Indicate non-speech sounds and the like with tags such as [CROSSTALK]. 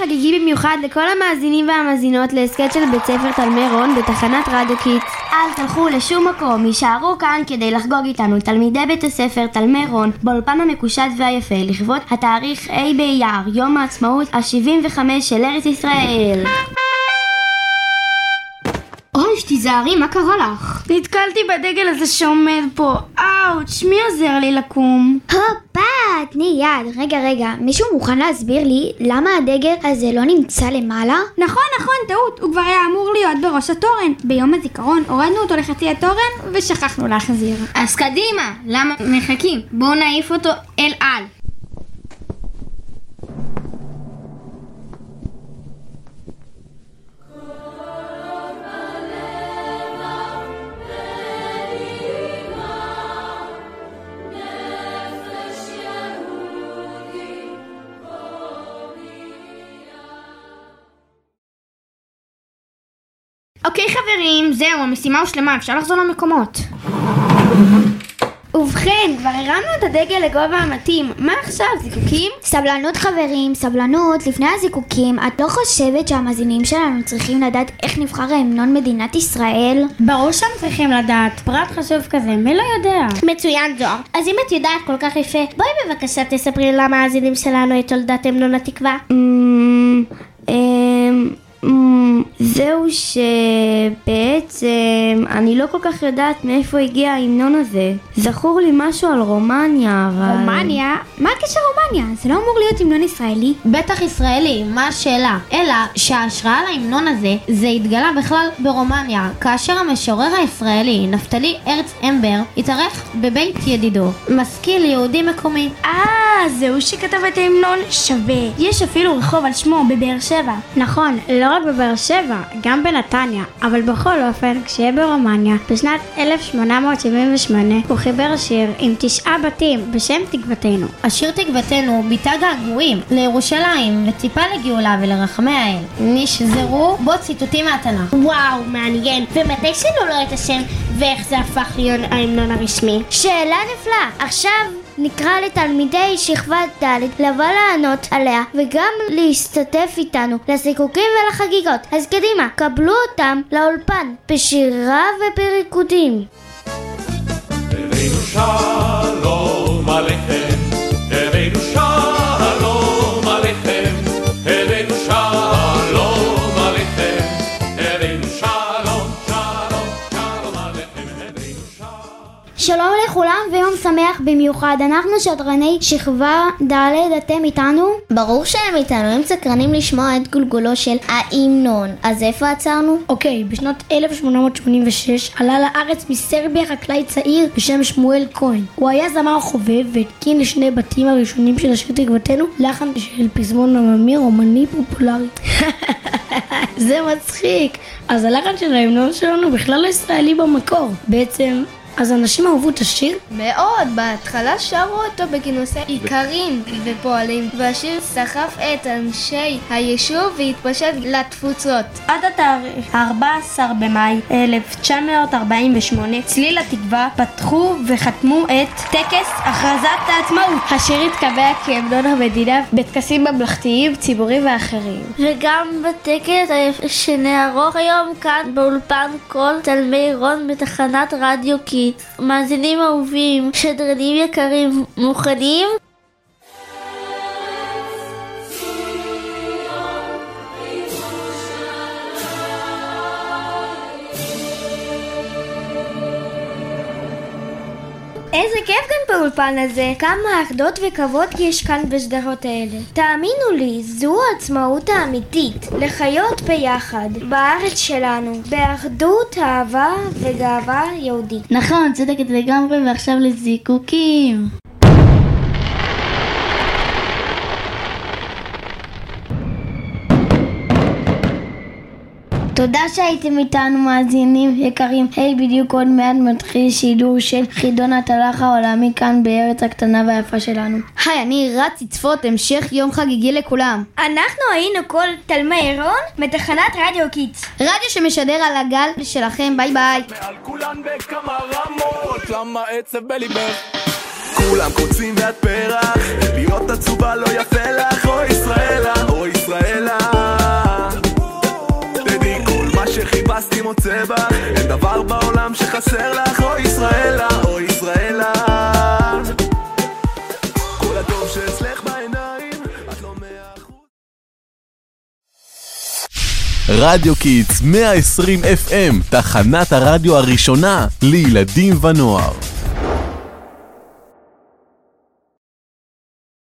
חגיגי במיוחד לכל המאזינים והמאזינות להסכת של בית ספר תלמי רון בתחנת רדיו קידס. אל תלכו לשום מקום, הישארו כאן כדי לחגוג איתנו תלמידי בית הספר תלמי רון באולפן המקושט והיפה לכבוד התאריך ה' באייר, יום העצמאות ה-75 של ארץ ישראל. אוי, תיזהרי, מה קרה לך? נתקלתי בדגל הזה שעומד פה. אאוץ', מי עוזר לי לקום? הופה, תני יד. רגע, רגע, מישהו מוכן להסביר לי למה הדגל הזה לא נמצא למעלה? נכון, נכון, טעות. הוא כבר היה אמור להיות בראש התורן. ביום הזיכרון הורדנו אותו לחצי התורן ושכחנו להחזיר. אז קדימה, למה מחכים? בואו נניף אותו אל על. אוקיי חברים, זהו, המשימה הושלמה, אפשר לחזור למקומות. ובכן, כבר הרמנו את הדגל לגובה המתאים, מה עכשיו, זיקוקים? סבלנות חברים, סבלנות. לפני הזיקוקים, את לא חושבת שהמאזינים שלנו צריכים לדעת איך נבחר המנון מדינת ישראל? ברור שהם צריכים לדעת, פרט חשוב כזה, מי לא יודע? מצוין זוהר. אז אם את יודעת כל כך יפה, בואי בבקשה תספרי למאזינים שלנו את תולדת המנון התקווה. אמ, זהו שבעצם אני לא כל כך יודעת מאיפה הגיע ההמנון הזה. זכור לי משהו על רומניה, אבל... רומניה? מה הקשר רומניה? זה לא אמור להיות המנון ישראלי? בטח ישראלי, מה השאלה? אלא שההשראה להמנון הזה, זה התגלה בכלל ברומניה, כאשר המשורר הישראלי, נפתלי ארץ אמבר, התארח בבית ידידו, משכיל יהודי מקומי. אה, זהו שכתב את ההמנון? שווה. יש אפילו רחוב על שמו בבאר שבע. נכון, לא רק בבאר שבע, גם בנתניה, אבל בכל אופן, כשיהיה ברומניה, בשנת 1878 הוא חיבר שיר עם תשעה בתים בשם תקוותנו. השיר תקוותנו ביטא געגועים לירושלים וציפה לגאולה ולרחמי האל. נשזרו בו ציטוטים מהתנ"ך. וואו, מעניין. ומתי שינו לו את השם, ואיך זה הפך להיות ההמנון הרשמי? שאלה נפלאה. עכשיו נקרא לתלמידי שכבת ד' לבוא לענות עליה וגם להשתתף איתנו לזיקוקים ולחגיגות. אז קדימה, קבלו אותם לאולפן בשירה ובריקודים. הבאנו שלום. לכולם ויום שמח במיוחד. אנחנו שדרני שכבה ד', אתם איתנו? ברור שהם איתנו, הם סקרנים לשמוע את גולגולו של ההמנון. אז איפה עצרנו? אוקיי, בשנת 1886 עלה לארץ מסרביה חקלאי צעיר בשם שמואל כהן. הוא היה זמר חובב והתקין לשני בתים הראשונים של השיר תקוותנו לחן של פזמון עממי רומני פופולרי. [LAUGHS] זה מצחיק. אז הלחן של ההמנון שלנו בכלל לא ישראלי במקור. בעצם, אז אנשים אהבו את השיר? מאוד, בהתחלה שרו אותו בכינוסי איכרים ופועלים, והשיר סחף את אנשי היישוב והתפשט לתפוצות. עד התאריך 14 במאי 1948 צליל התקווה פתחו וחתמו את טקס הכרזת העצמאות. השיר התקבע כהמנון המדינה בטקסים ממלכתיים, ציבוריים ואחרים. וגם בטקס שנערוך היום כאן באולפן כל תלמי רון בתחנת רדיו קיט. מאזינים אהובים, שדרנים יקרים, מוכנים? איזה כיף כאן באולפן הזה, כמה אחדות וכבוד יש כאן בשדרות האלה. תאמינו לי, זו העצמאות האמיתית, לחיות ביחד, בארץ שלנו, באחדות, אהבה וגאווה יהודית. נכון, צודקת לגמרי, ועכשיו לזיקוקים. תודה שהייתם איתנו מאזינים יקרים. היי, בדיוק עוד מעט מתחיל שידור של חידון התנ"ך העולמי כאן בארץ הקטנה והיפה שלנו. היי, אני רץ לצפות המשך יום חגיגי לכולם. אנחנו היינו כל תלמי רון בתחנת רדיו קידס. רדיו שמשדר על הגל שלכם, ביי ביי. מעל כולן בכמה רמות, למה עצב בליבך? כולן קוצים ואת פרח, להיות עצובה לא יפה לך, רוצה בך אין דבר בעולם שחסר לך אוי ישראלה, אוי ישראלה כל הטוב שאצלך בעיניים את לא מאה רדיו קידס 120 FM, תחנת הרדיו הראשונה לילדים ונוער.